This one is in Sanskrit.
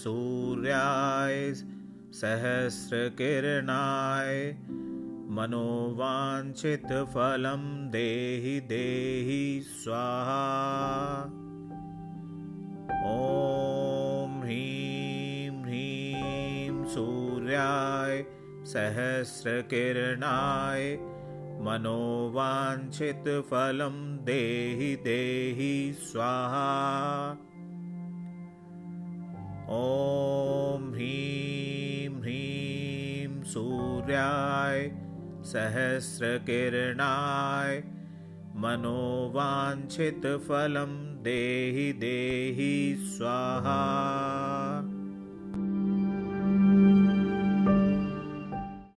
सूर्याय सहस्रकिरणाय मनोवाञ्छितफलं देहि देहि स्वाहा। ॐ ह्रीं ह्रीं सूर्याय सहस्रकिरणाय मनोवाञ्छितफलं देहि देहि स्वाहा सूर्याय सहस्रकिरणाय मनोवाञ्छितफलं देहि देहि स्वाहा